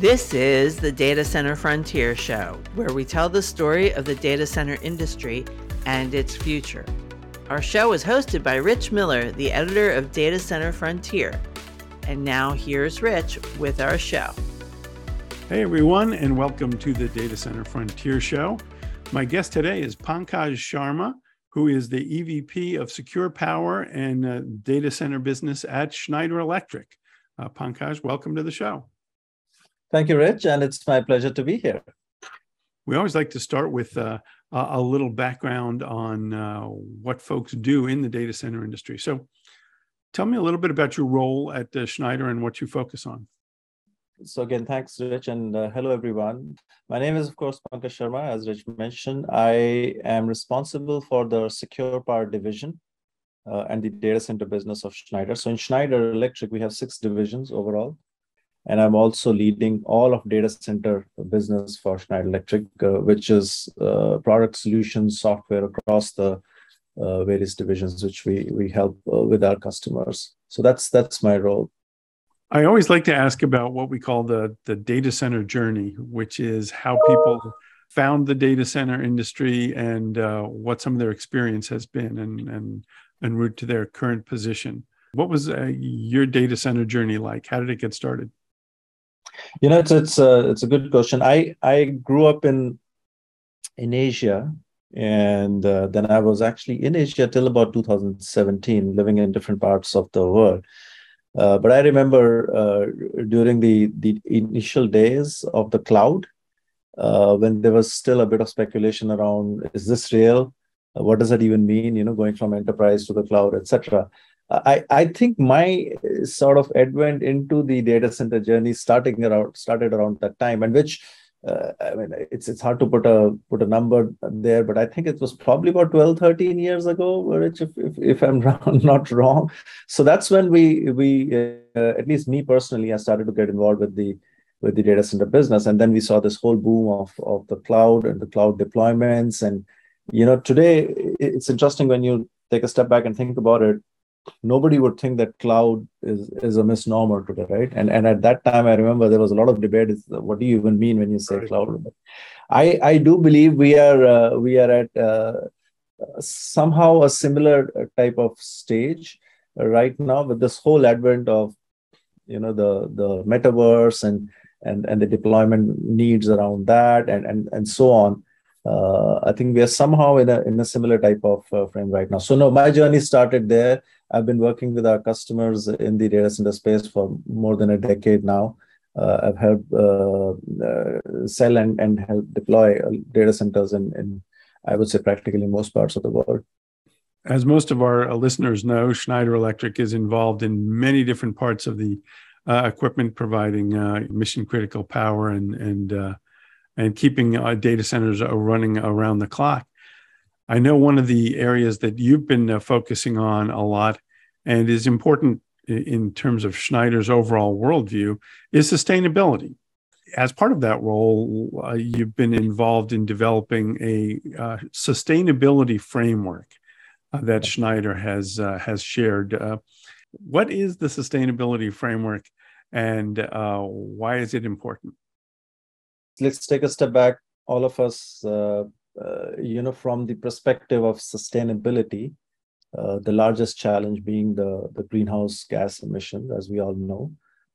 This is the Data Center Frontier Show, where we tell the story of the data center industry and its future. Our show is hosted by Rich Miller, the editor of Data Center Frontier. And now here's Rich with our show. Hey everyone, and welcome to the Data Center Frontier Show. My guest today is Pankaj Sharma, who is the EVP of Secure Power and uh, Data Center Business at Schneider Electric. Uh, Pankaj, welcome to the show. Thank you, Rich, and it's my pleasure to be here. We always like to start with uh, a little background on uh, what folks do in the data center industry. So, tell me a little bit about your role at uh, Schneider and what you focus on. So again, thanks, Rich, and uh, hello, everyone. My name is, of course, Pankaj Sharma. As Rich mentioned, I am responsible for the Secure Power Division uh, and the data center business of Schneider. So in Schneider Electric, we have six divisions overall and I'm also leading all of data center business for Schneider Electric, uh, which is uh, product solutions software across the uh, various divisions which we we help uh, with our customers. So that's that's my role. I always like to ask about what we call the the data center journey, which is how people found the data center industry and uh, what some of their experience has been, and and en route to their current position. What was uh, your data center journey like? How did it get started? You know, it's it's a it's a good question. I I grew up in in Asia, and uh, then I was actually in Asia till about 2017, living in different parts of the world. Uh, but I remember uh, during the the initial days of the cloud, uh, when there was still a bit of speculation around is this real? Uh, what does that even mean? You know, going from enterprise to the cloud, etc. I, I think my sort of advent into the data center journey starting around started around that time and which uh, I mean it's it's hard to put a put a number there but I think it was probably about 12 13 years ago if, if, if I'm not wrong. So that's when we we uh, at least me personally I started to get involved with the with the data center business. And then we saw this whole boom of of the cloud and the cloud deployments. And you know today it's interesting when you take a step back and think about it nobody would think that cloud is, is a misnomer today, right? And and at that time, I remember there was a lot of debate. Is what do you even mean when you say right. cloud? I I do believe we are uh, we are at uh, somehow a similar type of stage right now with this whole advent of you know the the metaverse and and and the deployment needs around that and and and so on. Uh, I think we are somehow in a in a similar type of uh, frame right now. So no, my journey started there I've been working with our customers in the data center space for more than a decade now. Uh, I've helped uh, uh, sell and, and help deploy uh, data centers in, in, I would say, practically most parts of the world. As most of our listeners know, Schneider Electric is involved in many different parts of the equipment providing mission critical power and and and keeping data centers running around the clock. I know one of the areas that you've been uh, focusing on a lot and is important in terms of Schneider's overall worldview is sustainability. As part of that role, uh, you've been involved in developing a uh, sustainability framework uh, that Schneider has uh, has shared. Uh, what is the sustainability framework, and why is it important? Let's take a step back. All of us uh, you know, from the perspective of sustainability, uh, the largest challenge being the, the greenhouse gas emissions, as we all know.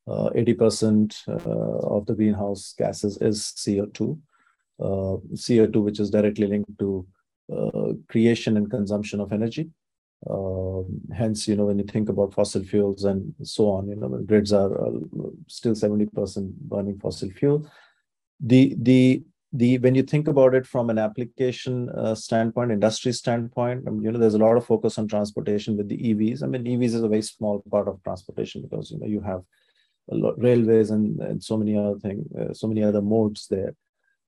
Uh, 80% uh, of the greenhouse gases is CO2. Uh, CO2, which is directly linked to uh, creation and consumption of energy. Um, hence, you know, when you think about fossil fuels and so on, you know, grids are still 70% burning fossil fuel. The the the when you think about it from an application uh, standpoint industry standpoint I mean, you know there's a lot of focus on transportation with the evs i mean evs is a very small part of transportation because you know you have lot, railways and, and so many other things uh, so many other modes there.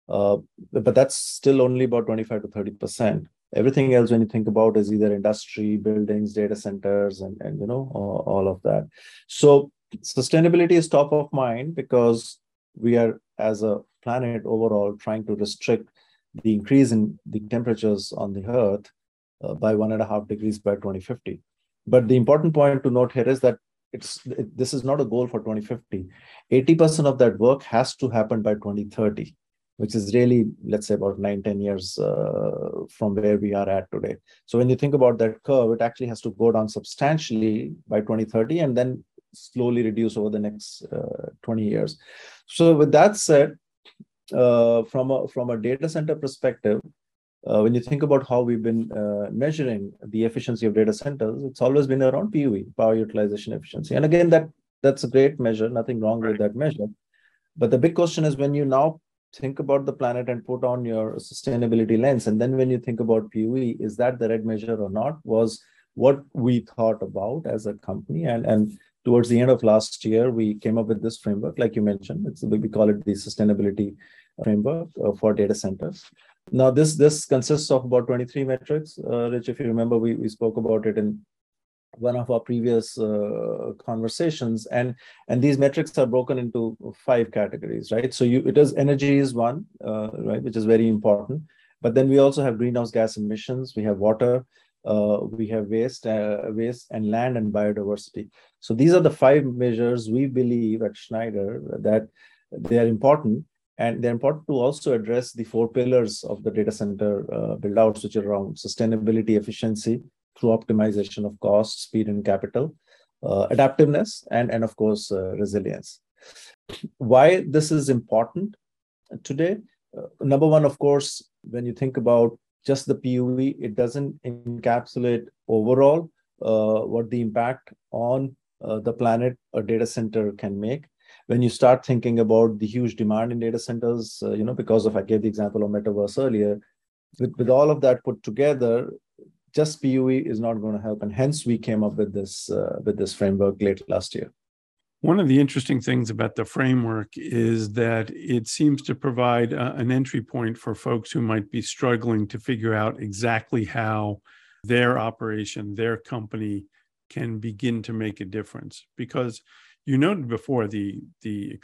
Uh, but that's still only about 25 to 30 percent. Everything else when you think about is either industry buildings data centers and, and you know all, all of that. So sustainability is top of mind because we are as a planet overall trying to restrict the increase in the temperatures on the earth uh, by one and a half degrees by 2050 but the important point to note here is that it's it, this is not a goal for 2050 80% of that work has to happen by 2030 which is really let's say about 9 10 years uh, from where we are at today. So when you think about that curve it actually has to go down substantially by 2030 and then slowly reduce over the next uh, 20 years. So with that said uh, from a from a data center perspective uh, when you think about how we've been uh, measuring the efficiency of data centers, it's always been around PUE, power utilization efficiency. And again, that that's a great measure, nothing wrong right. with that measure. But the big question is when you now think about the planet and put on your sustainability lens, and then when you think about PUE, is that the right measure or not? Was what we thought about as a company. And, and towards the end of last year, we came up with this framework, like you mentioned. It's we call it the sustainability framework uh, for data centers. Now, this this consists of about 23 metrics. Uh, Rich, if you remember, we, we spoke about it in one of our previous uh, conversations and and these metrics are broken into five categories right so you it is energy is one uh, right which is very important but then we also have greenhouse gas emissions we have water uh, we have waste uh, waste and land and biodiversity so these are the five measures we believe at schneider that they are important and they're important to also address the four pillars of the data center uh, build outs which are around sustainability efficiency through optimization of cost, speed, and capital, uh, adaptiveness, and, and of course, uh, resilience. Why this is important today? Uh, number one, of course, when you think about just the PUE, it doesn't encapsulate overall uh, what the impact on uh, the planet a data center can make when you start thinking about the huge demand in data centers, uh, you know, because of I gave the example of metaverse earlier, with, with all of that put together, just PUE is not going to help, and hence we came up with this uh, with this framework late last year. One of the interesting things about the framework is that it seems to provide a, an entry point for folks who might be struggling to figure out exactly how their operation, their company can begin to make a difference. Because you noted before the the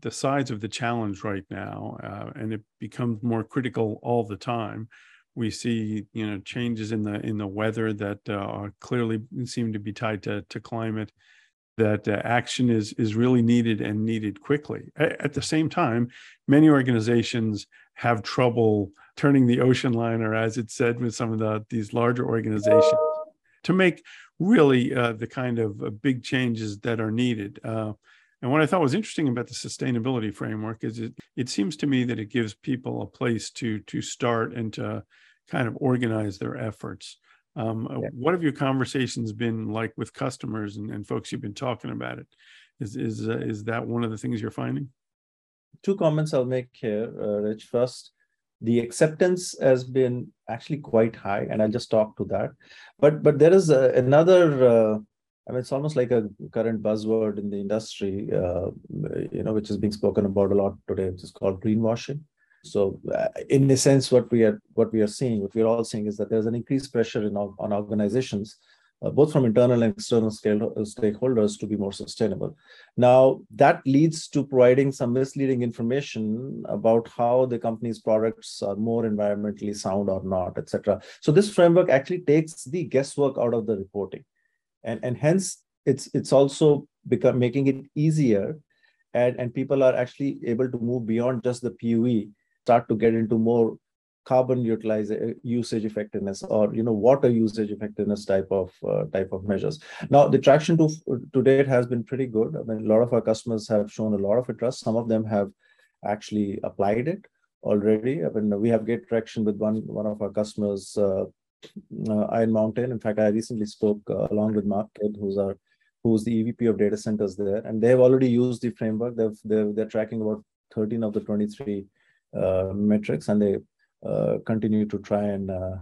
the size of the challenge right now, uh, and it becomes more critical all the time we see you know changes in the in the weather that uh, clearly seem to be tied to to climate that uh, action is is really needed and needed quickly at, the same time many organizations have trouble turning the ocean liner as it said with some of the these larger organizations to make really uh, the kind of uh, big changes that are needed uh, and what I thought was interesting about the sustainability framework is it it seems to me that it gives people a place to to start and to kind of organize their efforts. Um, uh, yeah. What have your conversations been like with customers and, and folks you've been talking about it? Is is uh, is that one of the things you're finding? Two comments I'll make here, uh, Rich. First, the acceptance has been actually quite high, and I'll just talk to that. But but there is a, another uh, I mean, it's almost like a current buzzword in the industry, uh, you know, which is being spoken about a lot today, which is called greenwashing. So, uh, in a sense, what we are what we are seeing, what we are all seeing, is that there's an increased pressure in, on organizations, uh, both from internal and external scale, uh, stakeholders, to be more sustainable. Now, that leads to providing some misleading information about how the company's products are more environmentally sound or not, etc. So, this framework actually takes the guesswork out of the reporting and and hence it's it's also become making it easier and and people are actually able to move beyond just the PUE start to get into more carbon utilization usage effectiveness or you know water usage effectiveness type of uh, type of measures now the traction to to date has been pretty good i mean a lot of our customers have shown a lot of interest some of them have actually applied it already i mean we have great traction with one one of our customers uh, uh, Iron Mountain. In fact, I recently spoke uh, along with Mark Kidd, who's our who's the EVP of data centers there, and they have already used the framework. They've they're, they're tracking about 13 of the 23 uh, metrics, and they uh, continue to try and uh,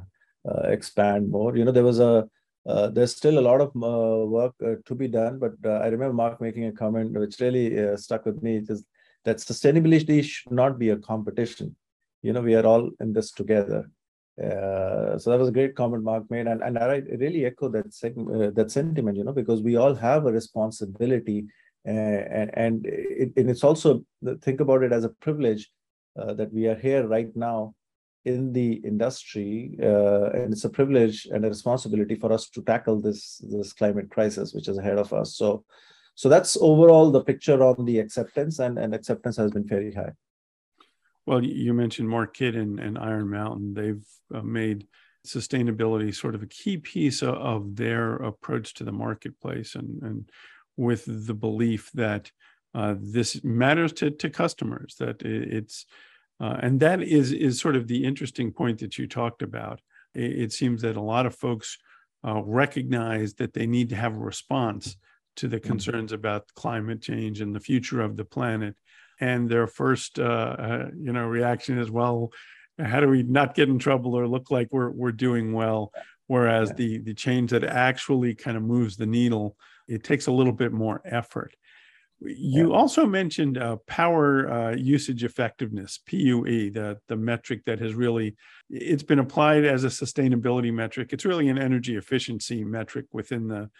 uh, expand more. You know, there was a there's still a lot of work to be done, but I remember Mark making a comment which really stuck with me. Is that sustainability should not be a competition. You know, we are all in this together uh, so that was a great comment Mark made, and, and I really echo that uh, that sentiment, you know, because we all have a responsibility, uh, and and, it, and it's also think about it as a privilege uh, that we are here right now in the industry, uh, and it's a privilege and a responsibility for us to tackle this this climate crisis which is ahead of us. So, So that's overall the picture on the acceptance, and, and acceptance has been very high. Well, you mentioned Mark Kidd and, and Iron Mountain. They've uh, made sustainability sort of a key piece of, of their approach to the marketplace, and, and with the belief that uh, this matters to, to customers, that it's uh, and that is is sort of the interesting point that you talked about. It, it seems that a lot of folks uh, recognize that they need to have a response to the mm-hmm. concerns about climate change and the future of the planet, and their first uh, uh, you know reaction is, well, how do we not get in trouble or look like we're we're doing well? Whereas the the change that actually kind of moves the needle, it takes a little bit more effort. You yeah. also mentioned uh, power uh, usage effectiveness (PUE), the the metric that has really it's been applied as a sustainability metric. It's really an energy efficiency metric within the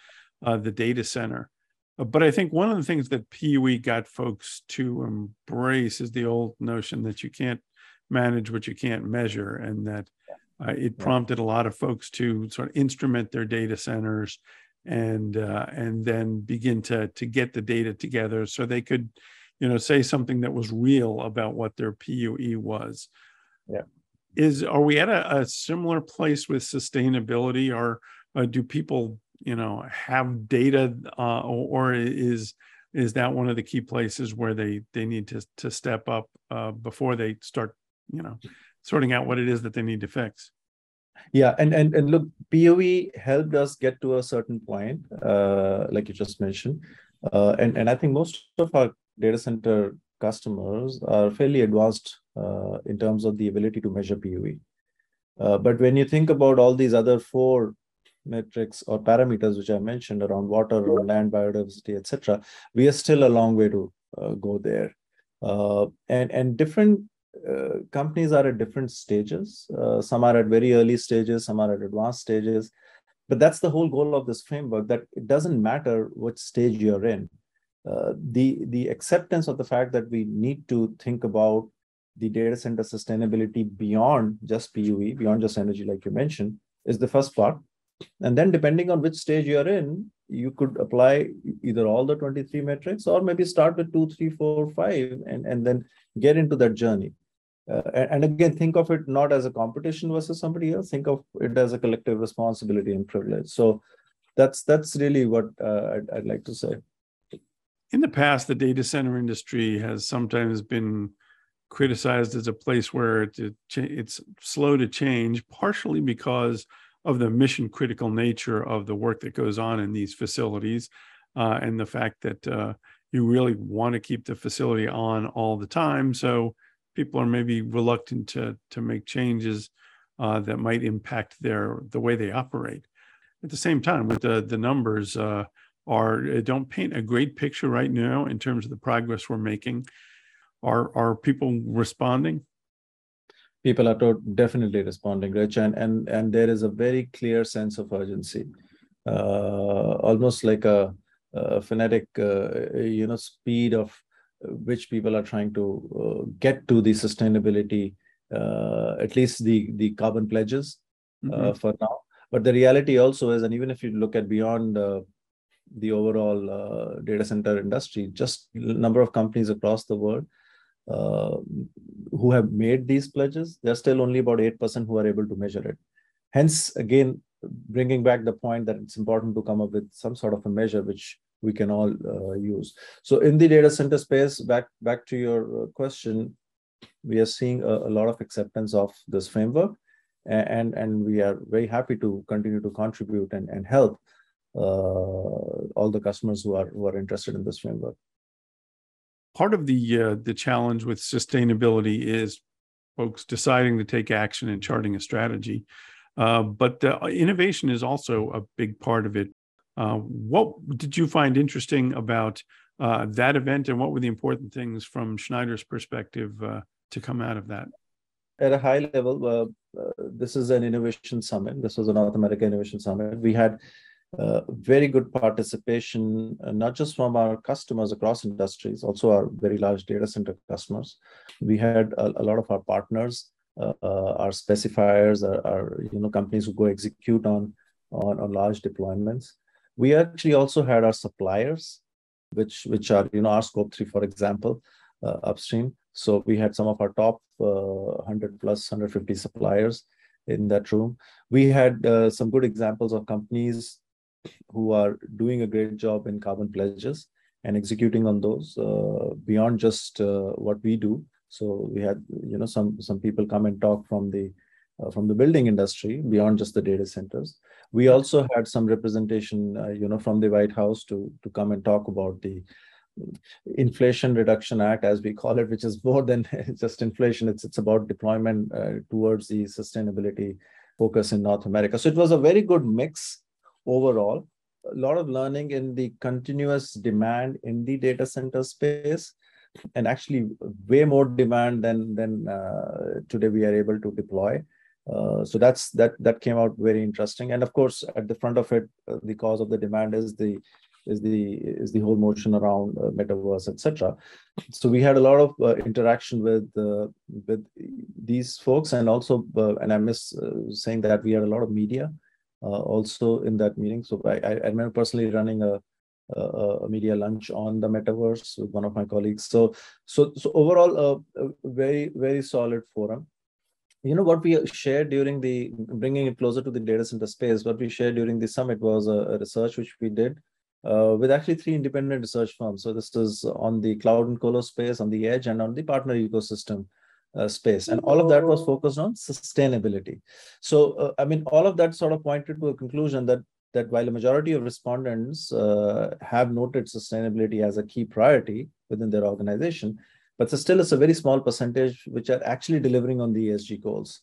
uh, the data center. Uh, but I think one of the things that PUE got folks to embrace is the old notion that you can't manage what you can't measure, and that uh, it prompted a lot of folks to sort of instrument their data centers and uh, and then begin to to get the data together so they could you know say something that was real about what their PUE was. Yeah. Is are we at a, a similar place with sustainability or uh, do people you know have data uh, or, is is that one of the key places where they they need to to step up uh, before they start you know sorting out what it is that they need to fix yeah and and, and look PUE helped us get to a certain point uh, like you just mentioned uh, and and i think most of our data center customers are fairly advanced uh, in terms of the ability to measure PUE. Uh, but when you think about all these other four metrics or parameters which I mentioned around water, around land biodiversity, etc., we are still a long way to uh, go there. Uh, and and different uh, companies are at different stages. Uh, some are at very early stages, some are at advanced stages. But that's the whole goal of this framework that it doesn't matter which stage you're in. Uh, the, the acceptance of the fact that we need to think about the data center sustainability beyond just PUE, beyond just energy, like you mentioned, is the first part. And then, depending on which stage you're in, you could apply either all the 23 metrics or maybe start with two, three, four, five, and, and then get into that journey. Uh, and, again, think of it not as a competition versus somebody else. Think of it as a collective responsibility and privilege. So that's that's really what uh, I'd, I'd like to say. In the past, the data center industry has sometimes been criticized as a place where it, it, it's slow to change, partially because of the mission critical nature of the work that goes on in these facilities uh, and the fact that uh, you really want to keep the facility on all the time. So people are maybe reluctant to to make changes uh, that might impact their the way they operate. At the same time, with the the numbers uh, are uh, don't paint a great picture right now in terms of the progress we're making. Are are people responding? People are to- definitely responding, Rich, and and and there is a very clear sense of urgency, uh, almost like a, a phonetic, uh, you know, speed of which people are trying to uh, get to the sustainability, uh, at least the the carbon pledges uh, mm-hmm. for now. But the reality also is, and even if you look at beyond the overall uh, data center industry, just number of companies across the world uh, who have made these pledges, there's still only about 8% who are able to measure it. Hence, again, bringing back the point that it's important to come up with some sort of a measure which we can all uh, use. So in the data center space, back back to your uh, question, we are seeing a, a lot of acceptance of this framework, and and we are very happy to continue to contribute and, and help uh, all the customers who are who are interested in this framework. Part of the uh, the challenge with sustainability is folks deciding to take action and charting a strategy. Uh, but innovation is also a big part of it. Uh, what did you find interesting about uh, that event, and what were the important things from Schneider's perspective uh, to come out of that? At a high level, uh, uh, this is an innovation summit. This was a North America Innovation Summit. We had very good participation, not just from our customers across industries, also our very large data center customers. We had a, a lot of our partners, our specifiers, our, our, you know companies who go execute on on, on large deployments we actually also had our suppliers which which are you know our scope three, for example, uh, upstream. So we had some of our top uh, 100 plus 150 suppliers in that room. We had uh, some good examples of companies who are doing a great job in carbon pledges and executing on those uh, beyond just uh, what we do. So we had you know some some people come and talk from the uh, from the building industry beyond just the data centers. We also had some representation, uh, you know, from the White House to to come and talk about the Inflation Reduction Act, as we call it, which is more than just inflation. It's it's about deployment uh, towards the sustainability focus in North America. So it was a very good mix overall. A lot of learning in the continuous demand in the data center space, and actually way more demand than than uh, today we are able to deploy. Uh, so that's that that came out very interesting and of course at the front of it uh, the cause of the demand is the is the is the whole motion around uh, metaverse etc so we had a lot of uh, interaction with uh, with these folks and also and i miss saying that we had a lot of media also in that meeting. So i i remember personally running a a media lunch on the metaverse with one of my colleagues. So so so overall a very very solid forum. You know what we shared during the bringing it closer to the data center space what we shared during the summit was a, a research which we did uh, with actually three independent research firms. So this is on the cloud and colo space on the edge and on the partner ecosystem uh, space and all of that was focused on sustainability so uh, i mean all of that sort of pointed to a conclusion that that while a majority of respondents uh, have noted sustainability as a key priority within their organization but still it's a very small percentage which are actually delivering on the ESG goals.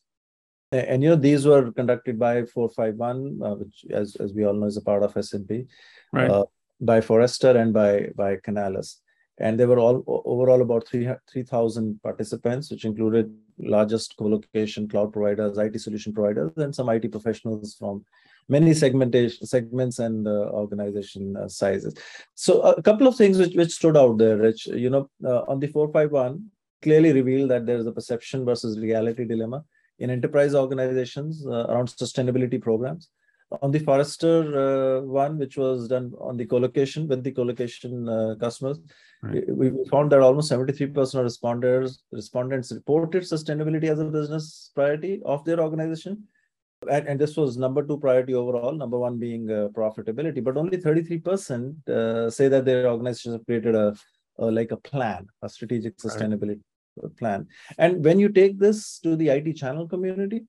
And, you know these were conducted by 451, uh, which as, as we all know is a part of S&P, right. uh, by Forrester and by by Canalys. And there were all overall about 3 3,000 participants, which included largest co-location cloud providers, IT solution providers, and some IT professionals from many segmentation segments and uh, organization uh, sizes. So a couple of things which, which stood out there, Rich. You know, uh, on the 451, clearly revealed that there is a perception versus reality dilemma in enterprise organizations uh, around sustainability programs. On the Forrester uh, one, which was done on the colocation with the colocation uh, customers, right. we, we found that almost 73% of responders respondents reported sustainability as a business priority of their organization and, and, this was number two priority overall, number one being uh, profitability, but only 33% uh, say that their organizations have created a, a, like a plan, a strategic sustainability right. plan. And when you take this to the IT channel community,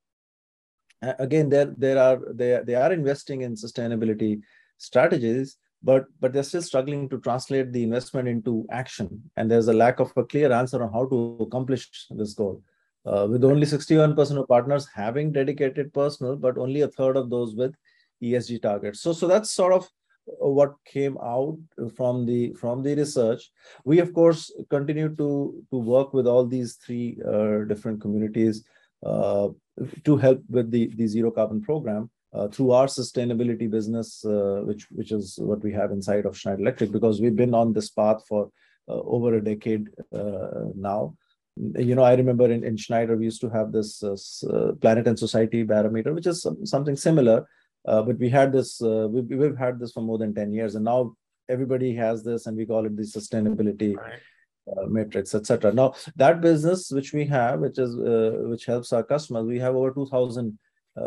again, there there are they they are investing in sustainability strategies, but but they're still struggling to translate the investment into action, and there's a lack of a clear answer on how to accomplish this goal uh, with only 61% of partners having dedicated personnel, but only a third of those with ESG targets. So, so that's sort of what came out from the from the research. We of course continue to to work with all these three uh, different communities to help with the the zero carbon program. Uh, through our sustainability business, uh, which which is what we have inside of Schneider Electric, because we've been on this path for over a decade now you know, I remember in, in Schneider, we used to have this uh, uh, planet and society barometer, which is some, something similar. Uh, but we had this, uh, we, we've had this for more than 10 years. And now everybody has this, and we call it the sustainability right. Uh, matrix, etc. Now, that business which we have, which is uh, which helps our customers, we have over 2,000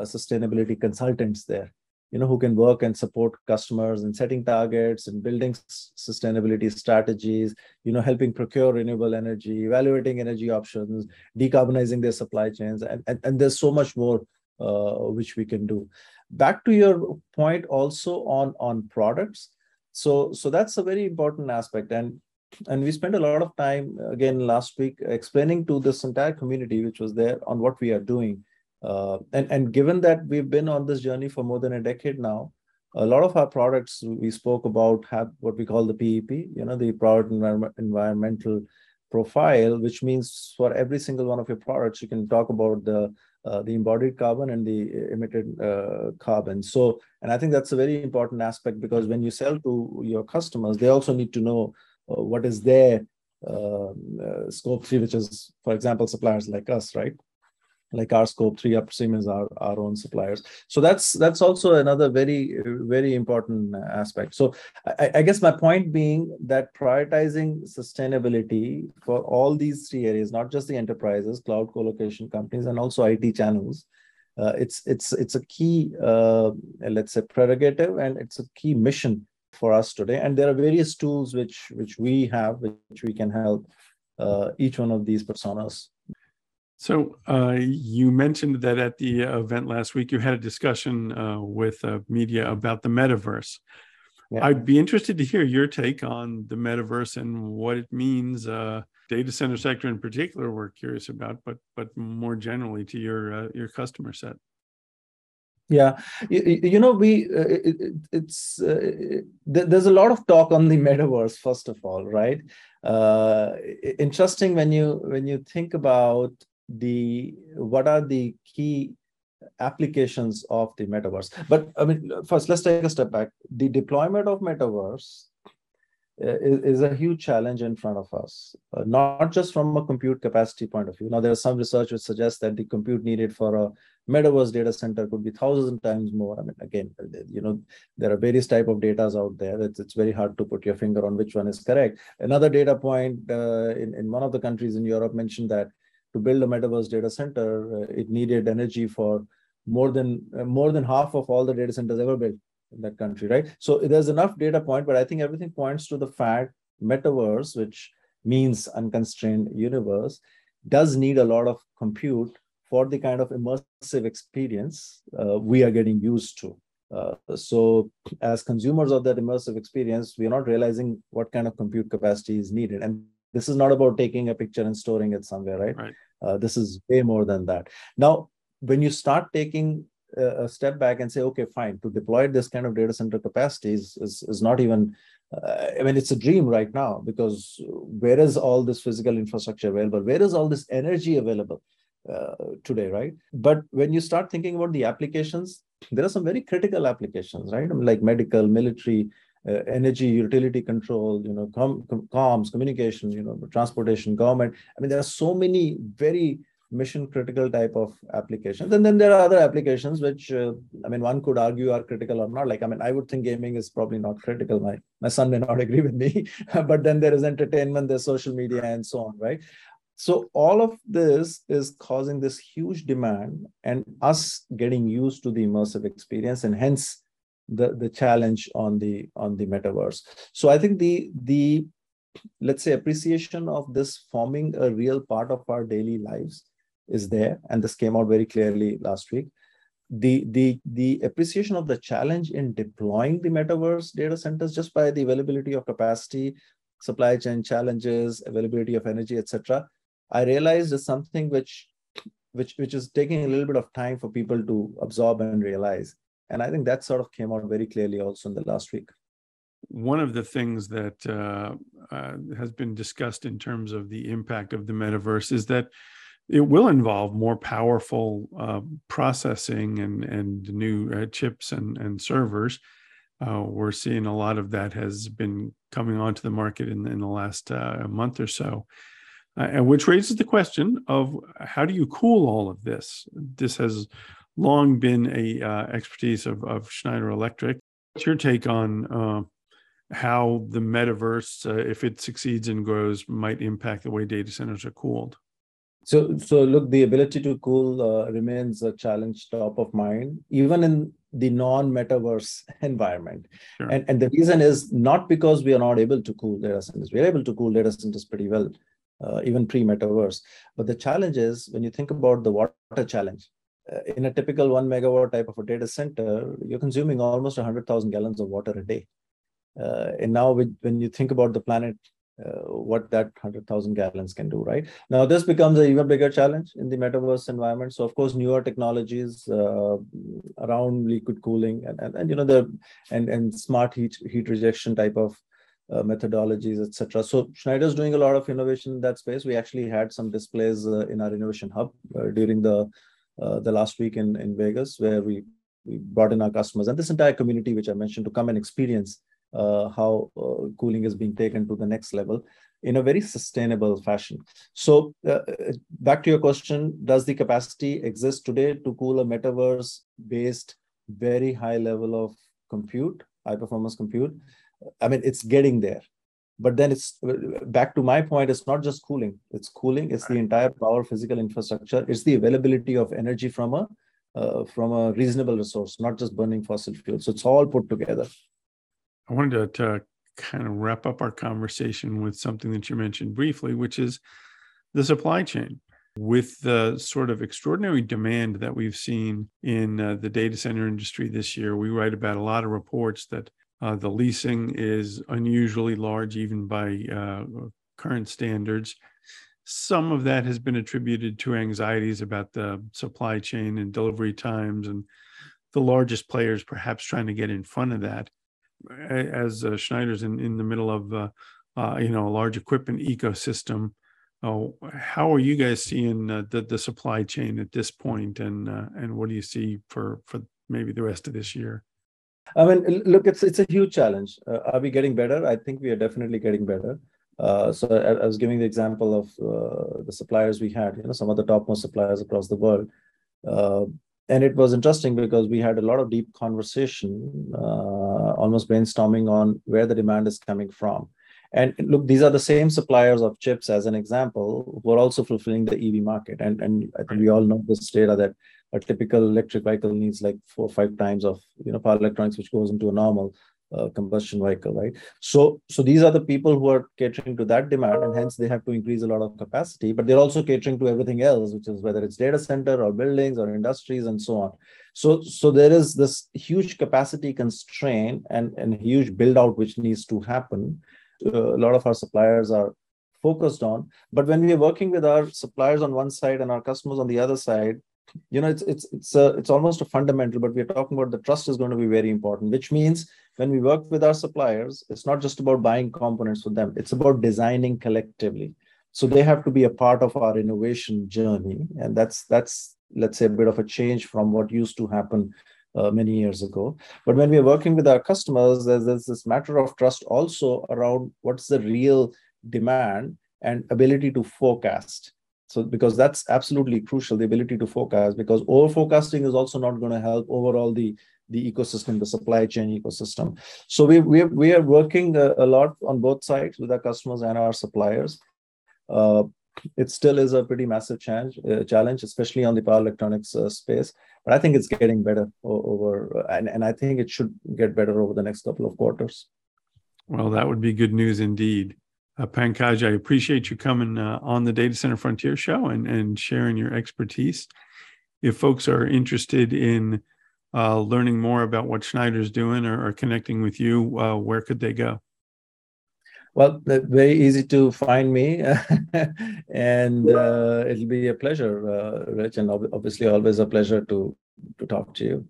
sustainability consultants there you know who can work and support customers in setting targets and building sustainability strategies you know helping procure renewable energy evaluating energy options decarbonizing their supply chains and, and, and there's so much more uh, which we can do. Back to your point also on on products. So so that's a very important aspect. And and we spent a lot of time again last week explaining to this entire community which was there on what we are doing uh, and, and given that we've been on this journey for more than a decade now, a lot of our products we spoke about have what we call the PEP, you know, the product environment, environmental profile, which means for every single one of your products, you can talk about the uh, the embodied carbon and the emitted uh, carbon. So, and I think that's a very important aspect because when you sell to your customers, they also need to know what is their um, uh, scope three, which is, for example, suppliers like us, right? like our scope three upstream is our, our own suppliers so that's that's also another very very important aspect so I, I, guess my point being that prioritizing sustainability for all these three areas not just the enterprises cloud colocation companies and also it channels uh, it's it's it's a key uh, let's say prerogative and it's a key mission for us today and there are various tools which which we have which we can help uh, each one of these personas so uh, you mentioned that at the event last week, you had a discussion uh, with uh, media about the metaverse. Yeah. I'd be interested to hear your take on the metaverse and what it means. Uh, data center sector in particular, we're curious about, but but more generally to your uh, your customer set. Yeah, you, you know, we uh, it, it's there's a lot of talk on the metaverse. First of all, right? interesting when you when you think about the what are the key applications of the metaverse but i mean first let's take a step back the deployment of metaverse uh, is, is a huge challenge in front of us uh, not just from a compute capacity point of view now there's some research which suggests that the compute needed for a metaverse data center could be thousands times more. I mean again you know there are various type of data out there. It's, it's very hard to put your finger on which one is correct. Another data point uh, in, in one of the countries in europe mentioned that to build a metaverse data center, uh, it needed energy for more than uh, more than half of all the data centers ever built in that country, right? So there's enough data point, but I think everything points to the fact metaverse, which means unconstrained universe, does need a lot of compute for the kind of immersive experience uh, we are getting used to. Uh, so as consumers of that immersive experience, we are not realizing what kind of compute capacity is needed. And this is not about taking a picture and storing it somewhere, right? right. Uh, this is way more than that. Now, when you start taking a step back and say, okay, fine, to deploy this kind of data center capacity is, is, is not even, uh, I mean, it's a dream right now because where is all this physical infrastructure available? Where is all this energy available uh, today, right? But when you start thinking about the applications, there are some very critical applications, right? Like medical, military, uh, energy utility control you know com, com, comms communication you know transportation government. I mean there are so many very mission critical type of applications. And then there are other applications which uh, i mean one could argue are critical or not. Like i mean i would think gaming is probably not critical. My my son may not agree with me. But then there is entertainment there's social media and so on right so all of this is causing this huge demand and us getting used to the immersive experience and hence the the challenge on the on the metaverse. So i think the the let's say appreciation of this forming a real part of our daily lives is there. And this came out very clearly last week. The the the appreciation of the challenge in deploying the metaverse data centers just by the availability of capacity supply chain challenges availability of energy etc i realized is something which which which is taking a little bit of time for people to absorb and realize and I think that sort of came out very clearly also in the last week. One of the things that uh, uh, has been discussed in terms of the impact of the metaverse is that it will involve more powerful uh, processing and, and new uh, chips and, and servers. Uh, we're seeing a lot of that has been coming onto the market in, in the last uh, month or so. And which raises the question of how do you cool all of this? This has long been a uh, expertise of, of Schneider Electric. What's your take on uh, how the metaverse, uh, if it succeeds and grows, might impact the way data centers are cooled? So, so look, the ability to cool uh, remains a challenge top of mind, even in the non-metaverse environment. Sure. And, and the reason is not because we are not able to cool data centers. We are able to cool data centers pretty well, uh, even pre-metaverse. But the challenge is when you think about the water challenge, uh, in a typical one megawatt type of a data center, you're consuming almost 100,000 gallons of water a day. Uh, and now, with, when you think about the planet, uh, what that 100,000 gallons can do, right? Now, this becomes an even bigger challenge in the metaverse environment. So, of course, newer technologies uh, around liquid cooling and, and, and, you know the and and smart heat heat rejection type of uh, methodologies, etc. So Schneider's doing a lot of innovation in that space. We actually had some displays uh, in our innovation hub uh, during the uh, the last week in, in Vegas, where we, we brought in our customers and this entire community, which I mentioned, to come and experience uh, how uh, cooling is being taken to the next level in a very sustainable fashion. So, back to your question Does the capacity exist today to cool a metaverse based, very high level of compute, high performance compute? I mean, it's getting there. But then it's back to my point it's not just cooling, it's cooling, it's the entire power physical infrastructure, it's the availability of energy from a uh, from a reasonable resource, not just burning fossil fuels. So it's all put together. I wanted to, to kind of wrap up our conversation with something that you mentioned briefly, which is the supply chain. With the sort of extraordinary demand that we've seen in uh, the data center industry this year, we write about a lot of reports that uh, the leasing is unusually large, even by uh, current standards. Some of that has been attributed to anxieties about the supply chain and delivery times, and the largest players perhaps trying to get in front of that as uh, Schneider's in, in the middle of uh, uh, you know a large equipment ecosystem. Oh, how are you guys seeing uh, the the supply chain at this point, and uh, and what do you see for for maybe the rest of this year? I mean, look, it's it's a huge challenge. Uh, are we getting better? I think we are definitely getting better. so I, I, was giving the example of the suppliers we had. You know, some of the topmost suppliers across the world and it was interesting because we had a lot of deep conversation, uh, almost brainstorming on where the demand is coming from. And look, these are the same suppliers of chips, as an example, who are also fulfilling the EV market. And, and I think we all know this data that a typical electric vehicle needs like four or five times of you know power electronics, which goes into a normal uh, combustion vehicle, right? So, so these are the people who are catering to that demand, and hence they have to increase a lot of capacity. But they're also catering to everything else, which is whether it's data center or buildings or industries and so on. So, so there is this huge capacity constraint and and huge build out which needs to happen. Uh, a lot of our suppliers are focused on. But when we are working with our suppliers on one side and our customers on the other side, you know it's it's it's a, it's almost a fundamental but we're talking about the trust is going to be very important which means when we work with our suppliers it's not just about buying components for them it's about designing collectively. So they have to be a part of our innovation journey and that's that's let's say a bit of a change from what used to happen uh, many years ago. But when we're working with our customers there's, there's this matter of trust also around what's the real demand and ability to forecast so because that's absolutely crucial, the ability to forecast, because over forecasting is also not going to help overall the the ecosystem, the supply chain ecosystem. So we we we are working a, a lot on both sides with our customers and our suppliers. Uh, it still is a pretty massive challenge, uh, challenge, especially on the power electronics uh, space. But I think it's getting better over, and, and I think it should get better over the next couple of quarters. Well, that would be good news indeed. Uh, Pankaj, I appreciate you coming uh, on the Data Center Frontier show and, and sharing your expertise. If folks are interested in uh, learning more about what Schneider's doing or, or connecting with you, uh, where could they go? Well, very easy to find me, and uh, it'll be a pleasure, uh, Rich, and obviously always a pleasure to to talk to you.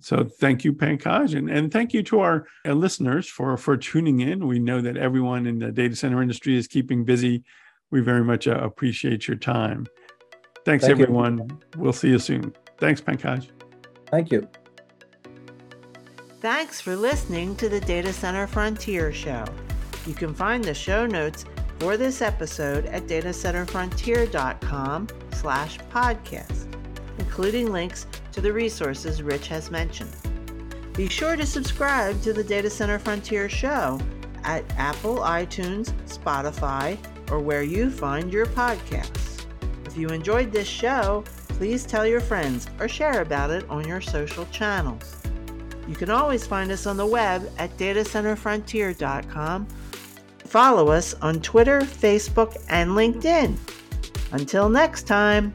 So thank you, Pankaj, and, and thank you to our uh, listeners for, for tuning in. We know that everyone in the data center industry is keeping busy. We very much uh, appreciate your time. Thanks, thank everyone. You. We'll see you soon. Thanks, Pankaj. Thank you. Thanks for listening to the Data Center Frontier Show. You can find the show notes for this episode at datacenterfrontier.com slash podcast, including links to the resources Rich has mentioned. Be sure to subscribe to the Data Center Frontier show at Apple, iTunes, Spotify, or where you find your podcasts. If you enjoyed this show, please tell your friends or share about it on your social channels. You can always find us on the web at datacenterfrontier.com. Follow us on Twitter, Facebook, and LinkedIn. Until next time.